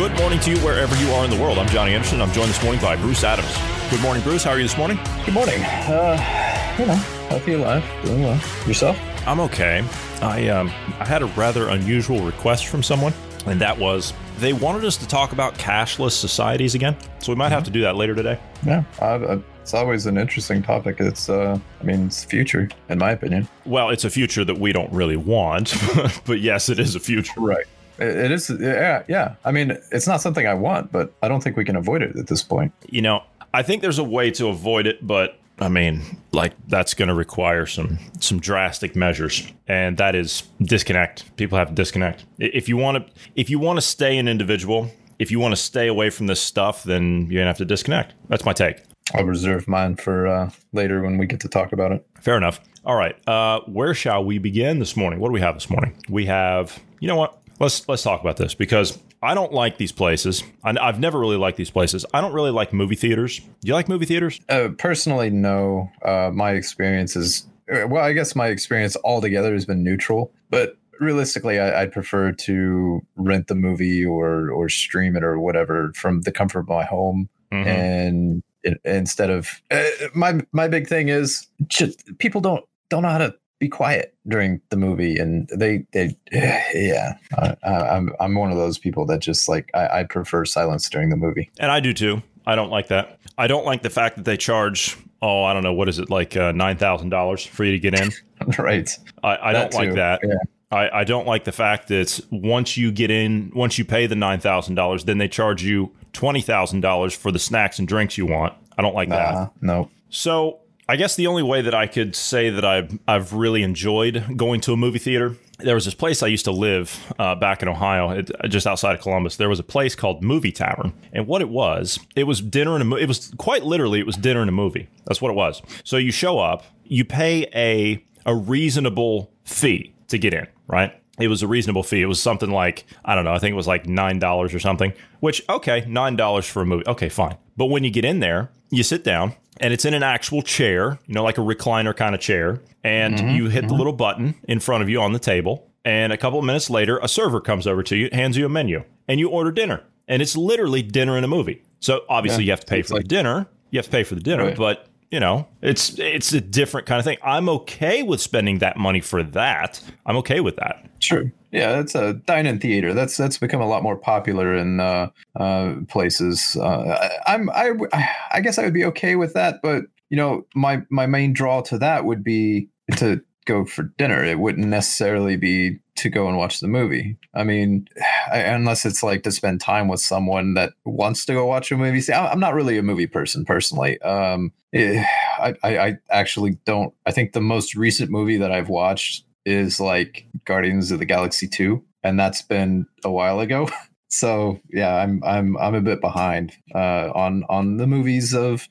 Good morning to you wherever you are in the world. I'm Johnny Anderson. I'm joined this morning by Bruce Adams. Good morning, Bruce. How are you this morning? Good morning. Uh, you know, healthy, alive, doing well. Yourself? I'm okay. I um, I had a rather unusual request from someone, and that was they wanted us to talk about cashless societies again. So we might have to do that later today. Yeah, uh, it's always an interesting topic. It's, uh, I mean, it's future, in my opinion. Well, it's a future that we don't really want, but yes, it is a future. Right. It, is. Yeah, yeah. I mean, it's not something I want, but I don't think we can avoid it at this point. You know, I think there's a way to avoid it, but I mean, like that's going to require some some drastic measures, and that is disconnect. People have to disconnect. If you want to, if you want to stay an individual, if you want to stay away from this stuff, then you're gonna have to disconnect. That's my take. I'll reserve mine for uh, later when we get to talk about it. Fair enough. All right. Uh, where shall we begin this morning? What do we have this morning? We have. You know what? Let's let's talk about this because I don't like these places. I, I've never really liked these places. I don't really like movie theaters. Do you like movie theaters? Uh, personally, no. Uh, my experience is uh, well. I guess my experience altogether has been neutral, but realistically, I, I'd prefer to rent the movie or or stream it or whatever from the comfort of my home Mhm. and it, instead of uh, my my big thing is just, people don't don't know how to be quiet during the movie and they they yeah I, I, i'm i'm one of those people that just like I, I prefer silence during the movie And I do too. I don't like that. I don't like the fact that they charge. Oh, I don't know. What is it like uh, nine thousand dollars for you to get in? right I, I That don't like that. yeah. I, I don't like the fact that once you get in, once you pay the nine thousand dollars, then they charge you twenty thousand dollars for the snacks and drinks you want. I don't like that. uh, no So I guess the only way that I could say that I've I've really enjoyed going to a movie theater. There was this place I used to live uh, back in Ohio, it, just outside of Columbus. There was a place called Movie Tavern, and what it was, it was dinner and a mo- it was quite literally it was dinner and a movie. That's what it was. So you show up, you pay a a reasonable fee to get in, right? It was a reasonable fee. It was something like I don't know. I think it was like nine dollars or something. Which okay, nine dollars for a movie. Okay, fine. But when you get in there, you sit down, and it's in an actual chair, you know, like a recliner kind of chair, and mm-hmm. you hit the mm-hmm. little button in front of you on the table. And a couple of minutes later, a server comes over to you, hands you a menu, and you order dinner. And it's literally dinner in a movie. So obviously, Yeah, you have to pay for like- the dinner. You have to pay for the dinner, Right. but you know, it's it's a different kind of thing. I'm okay with spending that money for that. I'm okay with that. Sure. Yeah, it's a dine-in theater. That's that's become a lot more popular in uh, uh, places. Uh, I, I'm I I guess I would be okay with that, but you know, my my main draw to that would be to go for dinner. It wouldn't necessarily be to go and watch the movie. I mean, I, unless it's like to spend time with someone that wants to go watch a movie. See, I'm not really a movie person personally. Um, eh, I, I I actually don't. I think the most recent movie that I've watched is like Guardians of the Galaxy 2 and that's been a while ago. So yeah, I'm I'm I'm a bit behind uh, on on the movies of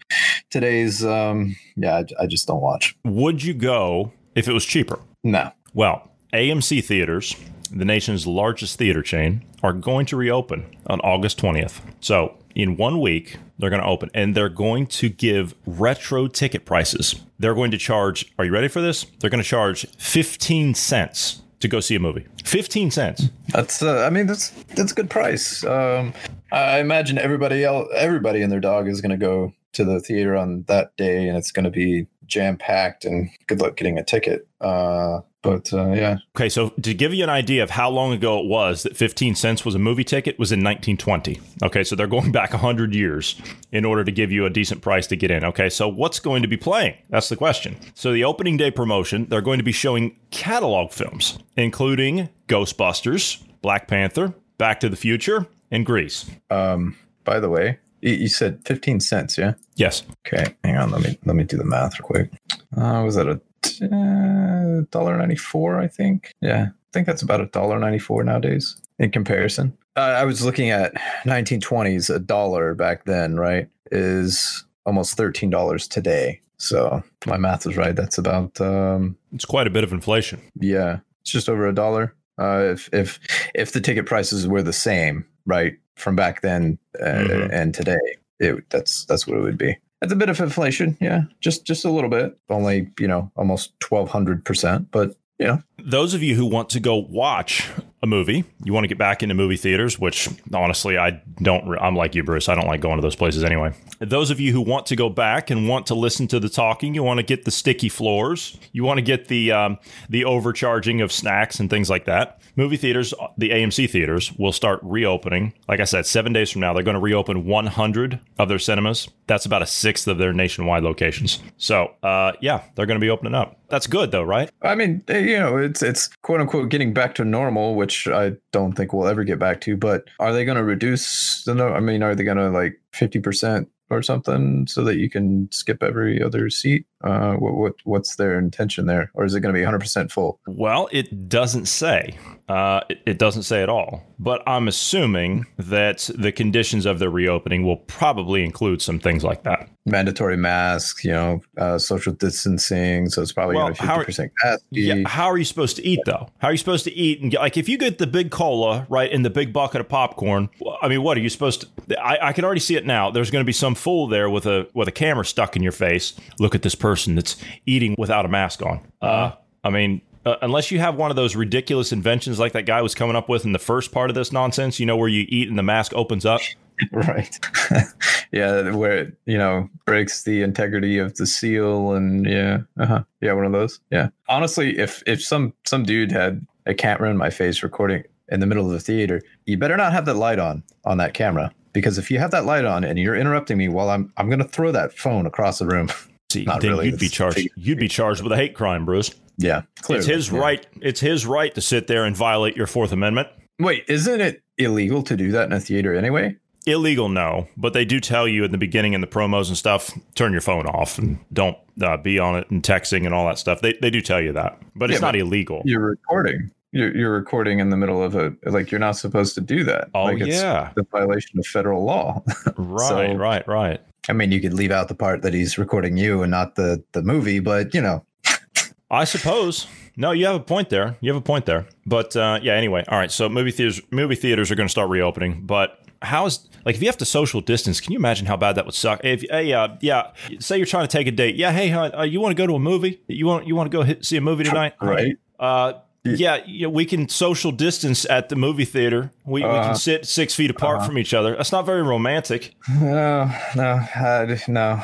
today's. Um, yeah, I, I just don't watch. Would you go if it was cheaper? No, Well, AMC Theaters, the nation's largest theater chain, are going to reopen on August 20th. So, in one week, they're going to open and they're going to give retro ticket prices. They're going to charge, are you ready for this? They're going to charge 15 cents to go see a movie. 15 cents. that's uh, I mean that's that's a good price. Um, I imagine everybody else, everybody and their dog is going to go to the theater on that day, and it's going to be jam packed. And good luck getting a ticket. Uh, but uh, yeah, Okay, so to give you an idea of how long ago it was that 15 cents was a movie ticket was in 1920. Okay, so they're going back 100 years in order to give you a decent price to get in. Okay, so what's going to be playing? That's the question. So the opening day promotion, they're going to be showing catalog films, including Ghostbusters, Black Panther, Back to the Future, and Grease. Um, by the way, you, said 15 cents, yeah? Yes. Okay, hang on. Let me let me do the math real quick. Uh, was that a dollar ninety four. I think. Yeah, I think that's about a dollar ninety four nowadays in comparison. Uh, I was looking at 1920s. A dollar back then, right, is almost thirteen dollars today. So my math was right. That's about um, It's quite a bit of inflation. yeah, it's just over a dollar. Uh, if if if the ticket prices were the same, right, from back then uh, Mhm. and today, it, that's that's what it would be. That's a bit of inflation, yeah, just just a little bit. Only you know almost twelve hundred percent, but know Those of you who want to go watch a movie, you want to get back into movie theaters, which honestly, I don't, I'm like you, Bruce. I don't like going to those places anyway. Those of you who want to go back and want to listen to the talking, you want to get the sticky floors, you want to get the, um, the overcharging of snacks and things like that. Movie theaters, the AMC theaters, will start reopening. Like I said, seven days from now, they're going to reopen 100 of their cinemas. That's about a sixth of their nationwide locations. So, uh, yeah, they're going to be opening up. That's good, though, right? I mean, you know, it's it's quote unquote getting back to normal, which I don't think we'll ever get back to. But are they going to reduce the? No, I mean, are they going to like fifty percent or something so that you can skip every other seat? Uh, what, what what's their intention there, or is it going to be one hundred percent full? Well, it doesn't say. Uh, it, it doesn't say at all. But I'm assuming that the conditions of the reopening will probably include some things like that. Mandatory masks, you know, uh, social distancing. So it's probably Well, going to be how- fifty percent capacity. Yeah, how are you supposed to eat though? How are you supposed to eat and get, like if you get the big cola right in the big bucket of popcorn? I mean, what are you supposed to? I, I can already see it now. There's going to be some fool there with a with a camera stuck in your face. Look at this person that's eating without a mask on. Uh, I mean. Uh, unless you have one of those ridiculous inventions like that guy was coming up with in the first part of this nonsense, you know, where you eat and the mask opens up. right yeah where it you know breaks the integrity of the seal and yeah uh-huh yeah one of those yeah honestly if if some some dude had a camera in my face recording in the middle of the theater you better not have that light on on that camera because if you have that light on and you're interrupting me while i'm i'm going to throw that phone across the room See, Not then really. you'd be charged. You'd be charged with a hate crime, Bruce. yeah clearly. It's his Yeah. right. It's his right to sit there and violate your Fourth Amendment. wait isn't it illegal to do that in a theater anyway Illegal, no, but they do tell you in the beginning in the promos and stuff, turn your phone off and don't uh, be on it and texting and all that stuff. They they do tell you that, but it's not but illegal. you're recording you're, you're recording in the middle of a like you're not supposed to do that Oh like it's yeah, the violation of federal law right, So- right, right. I mean, you could leave out the part that he's recording you and not the the movie, but you know, I suppose. No, you have a point there. You have a point there. But uh, yeah, anyway, all right. So movie theaters, movie theaters are going to start reopening. But how's like if you have to social distance? Can you imagine how bad that would suck? If hey, uh, yeah, say you're trying to take a date. Yeah, hey, hon, uh, you want to go to a movie? You want you want to go hit, see a movie tonight? right? Uh, yeah, you know, we can social distance at the movie theater. We, we Uh, can sit six feet apart uh-huh. from each other. That's not very romantic. No, no, uh, no.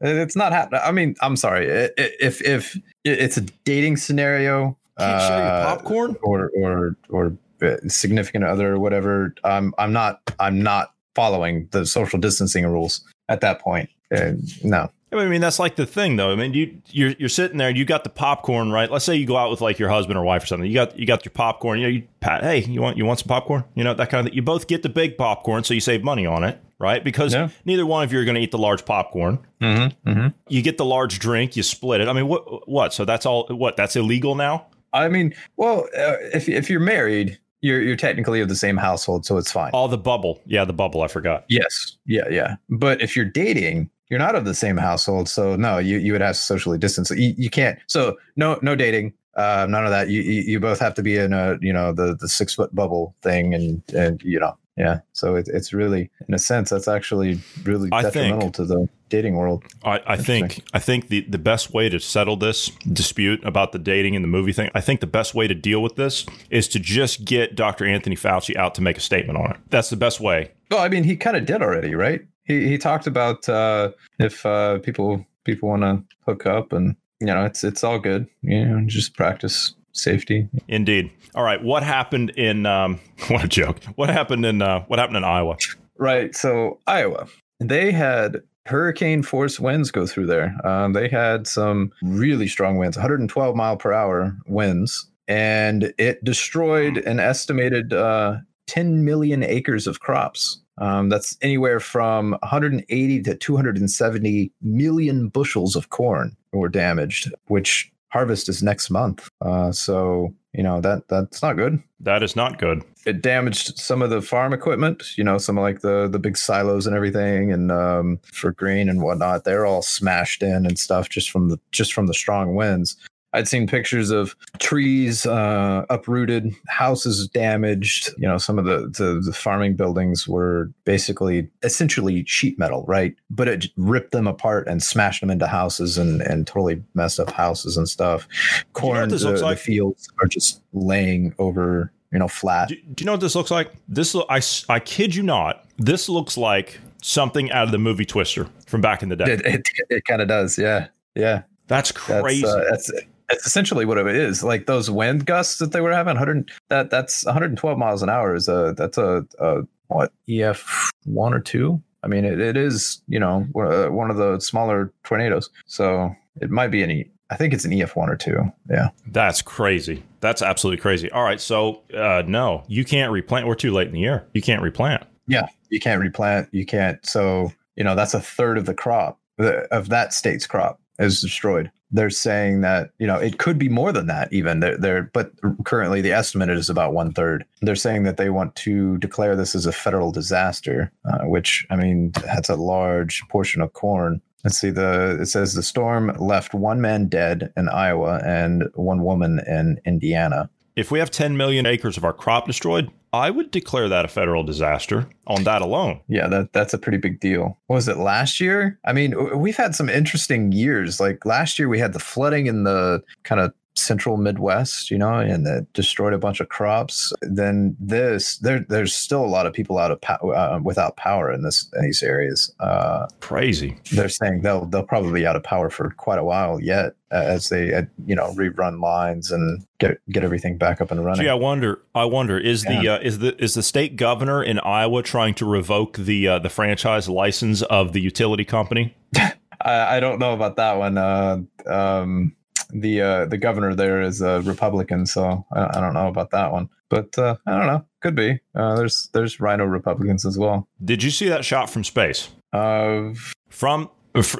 It's not happening. I mean, I'm sorry. If if it's a dating scenario, Can't share your uh, popcorn. or or or uh, significant other or whatever, I'm I'm not I'm not following the social distancing rules at that point. Uh, no, I mean, that's like the thing, though. I mean, you you're you're sitting there, and you got the popcorn, right? Let's say you go out with like your husband or wife or something. You got you got your popcorn. You know, you pat, hey, you want you want some popcorn? You know that kind of thing. You both get the big popcorn, so you save money on it, right? Because Yeah. neither one of you are going to eat the large popcorn. mm-hmm, mm-hmm. You get the large drink, you split it. I mean, what what? So that's all. What? That's illegal now. I mean, well, uh, if if you're married, you're you're technically of the same household, so it's fine. All the bubble. Yeah, the bubble. I forgot. Yes. Yeah, yeah. But if you're dating, you're not of the same household, so no, you you would have to socially distance. You, you can't. So no no dating. Uh, none of that. You, you you both have to be in a you know the the six foot bubble thing, and and you know yeah. So it, it's really in a sense that's actually really I detrimental think- to the dating world. I, I think I think the, the best way to settle this dispute about the dating and the movie thing, I think the best way to deal with this is to just get Dr. Anthony Fauci out to make a statement on it. That's the best way. Well, I mean, he kind of did already, right? He he talked about uh, if uh, people people want to hook up, and you know, it's it's all good. You know, just practice safety. Indeed. All right. What happened in um, what a joke. What happened in uh, what happened in Iowa? Right. So Iowa, they had hurricane force winds go through there. Um, they had some really strong winds, 112 mile per hour winds, and it destroyed an estimated uh, 10 million acres of crops. Um, that's anywhere from 180 to 270 million bushels of corn were damaged, which harvest is next month. Uh, so you know that that's not good. That is not good. It damaged some of the farm equipment. You know, some of like the the big silos and everything, and um, for grain and whatnot. They're all smashed in and stuff just from the just from the strong winds. I'd seen pictures of trees uh, uprooted, houses damaged. You know, some of the, the, the farming buildings were basically essentially sheet metal, right? But it ripped them apart and smashed them into houses and and totally messed up houses and stuff. Corn, this the, looks the fields are just laying over, you know, flat. Do, do you know what this looks like? This lo- I kid you not. This looks like something out of the movie Twister from back in the day. It it, it kind of does, yeah, yeah. That's That's crazy. uh, that's that's essentially what it is. Like those wind gusts that they were having, 100 that that's 112 miles an hour is a that's a, a what EF one or two. I mean, it, it is you know one uh, of the smaller tornadoes, so it might be an E. I think it's an EF one or two. Yeah. That's crazy. That's absolutely crazy. All right, so uh, no, you can't replant. We're too late in the year. You can't replant. Yeah, you can't replant. You can't. So you know that's a third of the crop of that state's crop is destroyed. They're saying that you know it could be more than that even. They're, they're but currently the estimate is about one third. They're saying that they want to declare this as a federal disaster, uh, which I mean that's a large portion of corn. Let's see the it says the storm left one man dead in Iowa and one woman in Indiana. If we have 10 million acres of our crop destroyed, I would declare that a federal disaster on that alone. Yeah, that that's a pretty big deal. Was it last year? I mean, we've had some interesting years. Like last year, we had the flooding in the kind of central Midwest, you know, and that destroyed a bunch of crops. Then this, there, there's still a lot of people out of pow- uh, without power in this in these areas. Uh, Crazy. they're saying they'll they'll probably be out of power for quite a while yet, uh, as they uh, you know rerun lines and get get everything back up and running. Gee, I wonder. I wonder is the uh, is the is the state governor in Iowa trying to revoke the uh, the franchise license of the utility company? I, I don't know about that one. Uh, um, the uh, the governor there is a Republican, so I, I don't know about that one. But uh, I don't know. Could be. Uh, there's there's RINO Republicans as well. Did you see that shot from space? Uh, From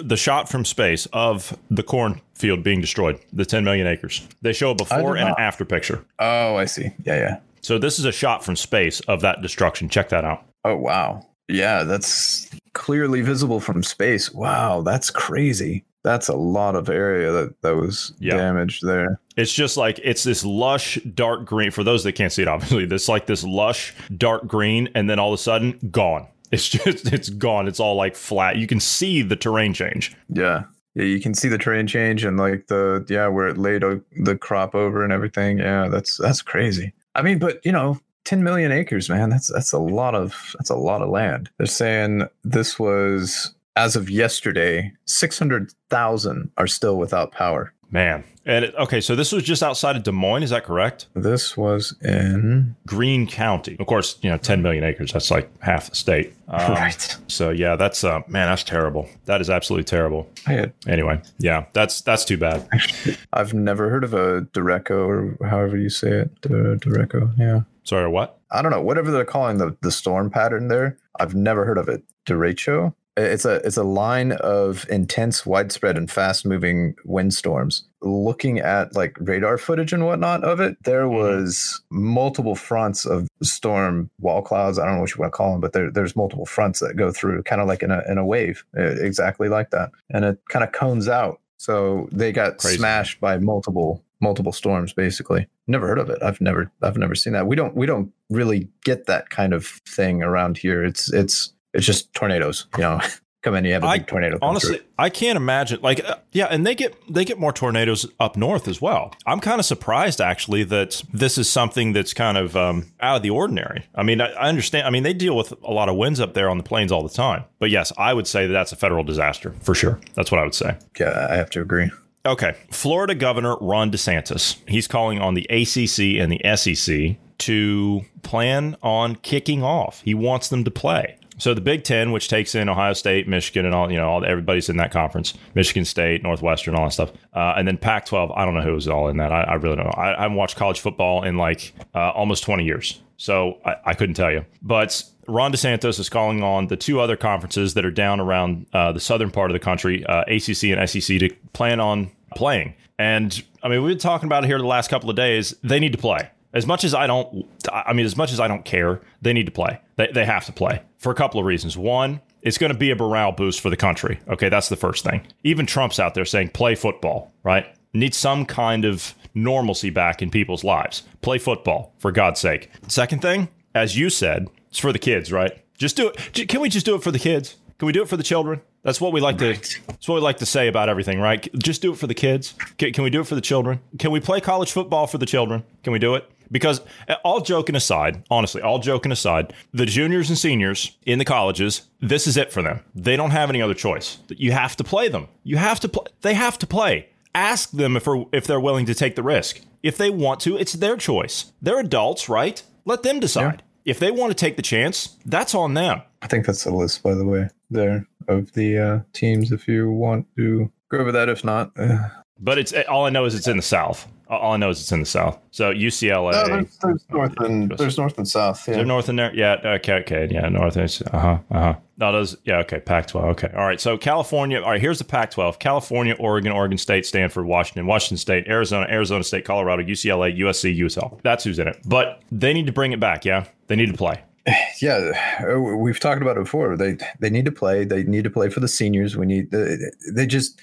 the shot from space of the cornfield being destroyed, the 10 million acres. They show a before and an after picture. oh, I see. Yeah, yeah. So this is a shot from space of that destruction. Check that out. Oh, wow. Yeah, that's clearly visible from space. Wow, that's crazy. That's a lot of area that that was Yeah. damaged there. It's just like it's this lush dark green. For those that can't see it, obviously, this like this lush dark green, and then all of a sudden, gone. It's just it's gone. It's all like flat. You can see the terrain change. Yeah. Yeah, you can see the terrain change and like the yeah where it laid the crop over and everything. Yeah, that's that's crazy. I mean, but you know, 10 million acres, man. That's that's a lot of that's a lot of land. They're saying this was as of yesterday, 600,000 are still without power. Man. And it, okay, so this was just outside of Des Moines. Is that correct? This was in Greene County. Of course, you know, 10 million acres. That's like half the state. Um, right. So yeah, that's uh, man, that's terrible. That is absolutely terrible. I had Anyway, yeah, that's that's too bad. I've never heard of a Dureco or however you say it. Dureco. Yeah. Sorry, what? I don't know, whatever they're calling the, the storm pattern there. I've never heard of it. Derecho? It's a it's a line of intense, widespread, and fast moving windstorms. Looking at like radar footage and whatnot of it, there mm-hmm. was multiple fronts of storm wall clouds. I don't know what you want to call them, but there, there's multiple fronts that go through, kind of like in a in a wave, exactly like that, and it kind of cones out. So they got Crazy. smashed by multiple multiple storms basically never heard of it i've never i've never seen that we don't we don't really get that kind of thing around here it's it's it's just tornadoes you know come in you have a I- big tornado Honestly, I can't imagine. Like, uh, yeah, and they get they get more tornadoes up north as well. I'm kind of surprised actually that this is something that's kind of um, out of the ordinary. I mean, I, I understand. I mean, they deal with a lot of winds up there on the plains all the time. But yes, I would say that that's a federal disaster for sure. That's what I would say. yeah i have to agree Okay. Florida Governor Ron DeSantis. He's calling on the ACC and the SEC to plan on kicking off. He wants them to play. So the Big Ten, which takes in Ohio State, Michigan, and all you know, all everybody's in that conference. Michigan State, Northwestern, all that stuff, uh, and then Pac-12. I don't know who's all in that. I, I really don't know. I, I haven't watched college football in like uh, almost 20 years, so I, I couldn't tell you. But Ron DeSantis is calling on the two other conferences that are down around uh, the southern part of the country, uh, ACC and SEC, to plan on playing. And I mean, we've been talking about it here the last couple of days. They need to play. As much as I don't, I mean, as much as I don't care, they need to play. They, they have to play for a couple of reasons. One, it's going to be a morale boost for the country. Okay, that's the first thing. Even Trump's out there saying play football, right? Need some kind of normalcy back in people's lives. Play football, for God's sake. Second thing, as you said, it's for the kids, right? Just do it. Can we just do it for the kids? Can we do it for the children? That's what we like right. to. That's what we like to say about everything, right? Just do it for the kids. Can, can we do it for the children? Can we play college football for the children? Can we do it? Because all joking aside, honestly, all joking aside, the juniors and seniors in the colleges, this is it for them. They don't have any other choice. You have to play them. You have to play. They have to play. Ask them if if they're willing to take the risk. If they want to, it's their choice. They're adults, right? Let them decide. Yeah. If they want to take the chance, that's on them. I think that's the list, by the way, there of the uh, teams. If you want to go over that, if not, uh. but it's all I know is it's in the South. All I know is it's in the south. So UCLA. No, there's, there's north and there's north and south. Yeah. Is there north in there? Yeah. Okay. Okay. Yeah. North. Uh huh. Uh huh. No, those. Yeah. Okay. Pac-12. Okay. All right. So California. All right. Here's the Pac-12: California, Oregon, Oregon State, Stanford, Washington, Washington State, Arizona, Arizona State, Colorado, UCLA, USC, USL. That's who's in it. But they need to bring it back. Yeah. They need to play. Yeah, uh, we've talked about it before. They they need to play. They need to play for the seniors. We need. They just.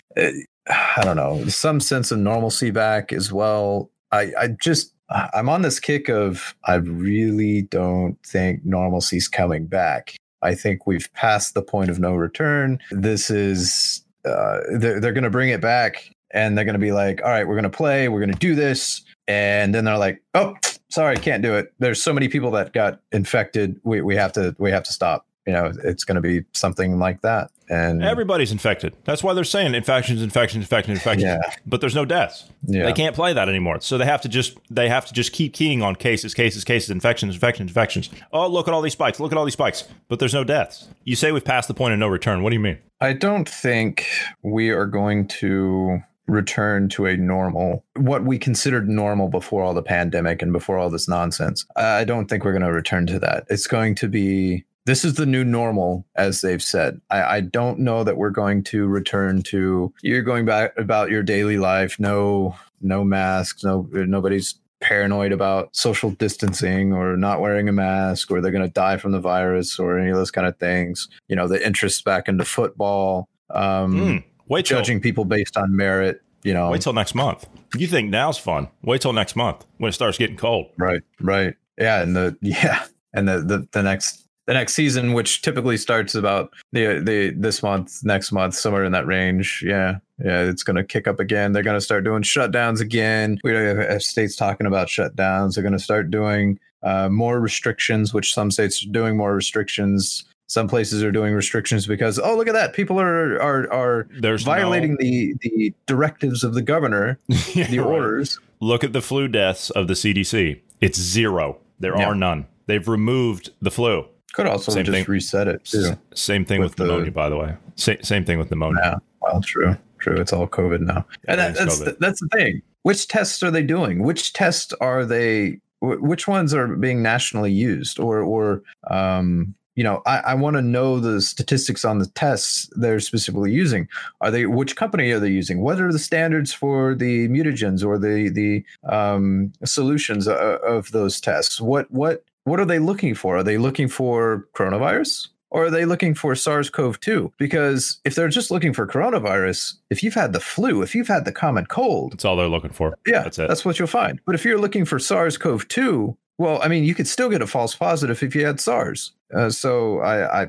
I don't know, some sense of normalcy back as well. I, I just I'm on this kick of I really don't think normalcy's coming back. I think we've passed the point of no return. This is uh, they're they're going to bring it back, and they're going to be like, "All right, we're going to play. We're going to do this," and then they're like, "Oh, sorry, can't do it. There's so many people that got infected. We we have to we have to stop." You know, it's going to be something like that and everybody's infected. That's why they're saying infections, infections, infections, infections. Yeah. But there's no deaths. Yeah. They can't play that anymore. So they have to just they have to just keep keying on cases, cases, cases, infections, infections, infections. Oh, look at all these spikes. Look at all these spikes. But there's no deaths. You say we've passed the point of no return. What do you mean? I don't think we are going to return to a normal what we considered normal before all the pandemic and before all this nonsense. I don't think we're going to return to that. It's going to be this is the new normal, as they've said. I, I, don't know that we're going to return to you're going back about your daily life, no no masks, no nobody's paranoid about social distancing or not wearing a mask or they're going to die from the virus or any of those kind of things. You know, the interest back into football, um, mm, wait judging till, people based on merit. You know, wait till next month. You think now's fun? Wait till next month when it starts getting cold. Right, right, yeah, and the yeah, and the the, the next the next season, which typically starts about the the this month, next month, somewhere in that range. Yeah, yeah, it's going to kick up again. They're going to start doing shutdowns again. We have states talking about shutdowns. They're going to start doing uh, more restrictions, which some states are doing more restrictions. Some places are doing restrictions because oh look at that people are are are There's violating no... the the directives of the governor, yeah, the orders. Look at the flu deaths of the CDC. It's zero. There yeah. are none. They've removed the flu. Could also same just thing, reset it too. Same thing with, with pneumonia, the, by the way. Sa- same thing with pneumonia. Yeah, well, true, true. It's all COVID now, and that, that's the, that's the thing. Which tests are they doing? Which tests are they? Which ones are being nationally used, or or um, you know, I, I want to know the statistics on the tests they're specifically using. Are they which company are they using? What are the standards for the mutagens or the the um, solutions of, uh, of those tests? What what what are they looking for? Are they looking for coronavirus? Or are they looking for SARS CoV 2? Because if they're just looking for coronavirus, if you've had the flu, if you've had the common cold, that's all they're looking for. Yeah, that's it. That's what you'll find. But if you're looking for SARS CoV 2, well, I mean, you could still get a false positive if you had SARS. Uh, so I, I,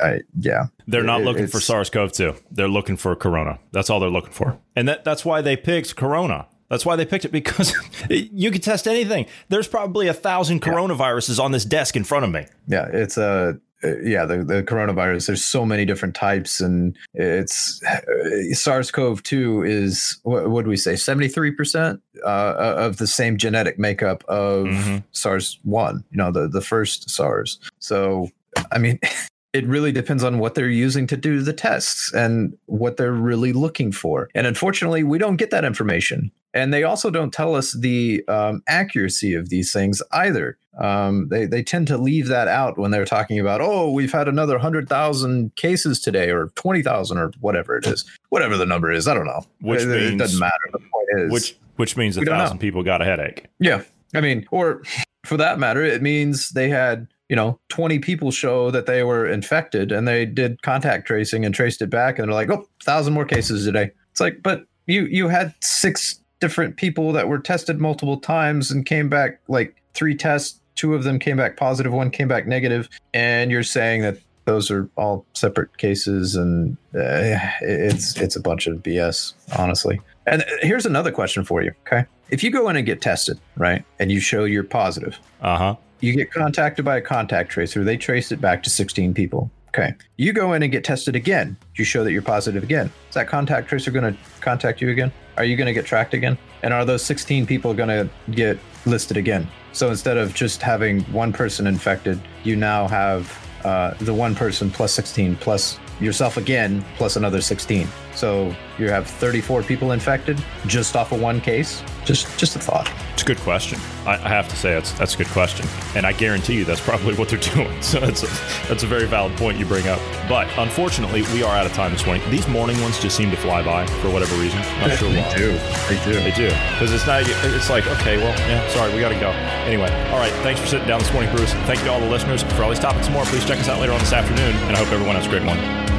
I, yeah. They're not it, looking for SARS CoV 2. They're looking for Corona. That's all they're looking for. And that, that's why they picked Corona. That's why they picked it because you could test anything. There's probably a thousand coronaviruses on this desk in front of me. Yeah, it's a uh, yeah the, the coronavirus. There's so many different types, and it's uh, SARS-CoV-2 is what would we say 73 percent uh, of the same genetic makeup of mm-hmm. SARS-1. You know the the first SARS. So I mean. it really depends on what they're using to do the tests and what they're really looking for. And unfortunately, we don't get that information. And they also don't tell us the um, accuracy of these things either. Um, they they tend to leave that out when they're talking about oh we've had another hundred thousand cases today or twenty thousand or whatever it is, whatever the number is. I don't know. Which it, means, it doesn't matter. The point is which which means a thousand people got a headache. yeah, I mean, or for that matter, it means they had you know 20 people show that they were infected and they did contact tracing and traced it back and they're like oh thousand more cases today it's like but you you had six different people that were tested multiple times and came back like three tests two of them came back positive one came back negative and you're saying that those are all separate cases and uh, it's it's a bunch of bs honestly and here's another question for you okay if you go in and get tested right and you show you're positive Uh huh. you get contacted by a contact tracer. They trace it back to 16 people. Okay. You go in and get tested again. You show that you're positive again. Is that contact tracer going to contact you again? Are you going to get tracked again? And are those 16 people going to get listed again? So instead of just having one person infected, you now have uh, the one person plus 16 plus yourself again plus another 16. So you have 34 people infected just off of one case. Just just a thought. It's a good question. I, I have to say that's that's a good question, and I guarantee you that's probably what they're doing. So that's a, that's a very valid point you bring up. But unfortunately, we are out of time this morning. These morning ones just seem to fly by for whatever reason. I'm not sure why. Do. They do. They do because it's not. It's like okay, well, yeah, sorry, we got to go. Anyway, all right. Thanks for sitting down this morning, Bruce. Thank you to all the listeners for all these topics and more. Please check us out later on this afternoon, and I hope everyone has a great one.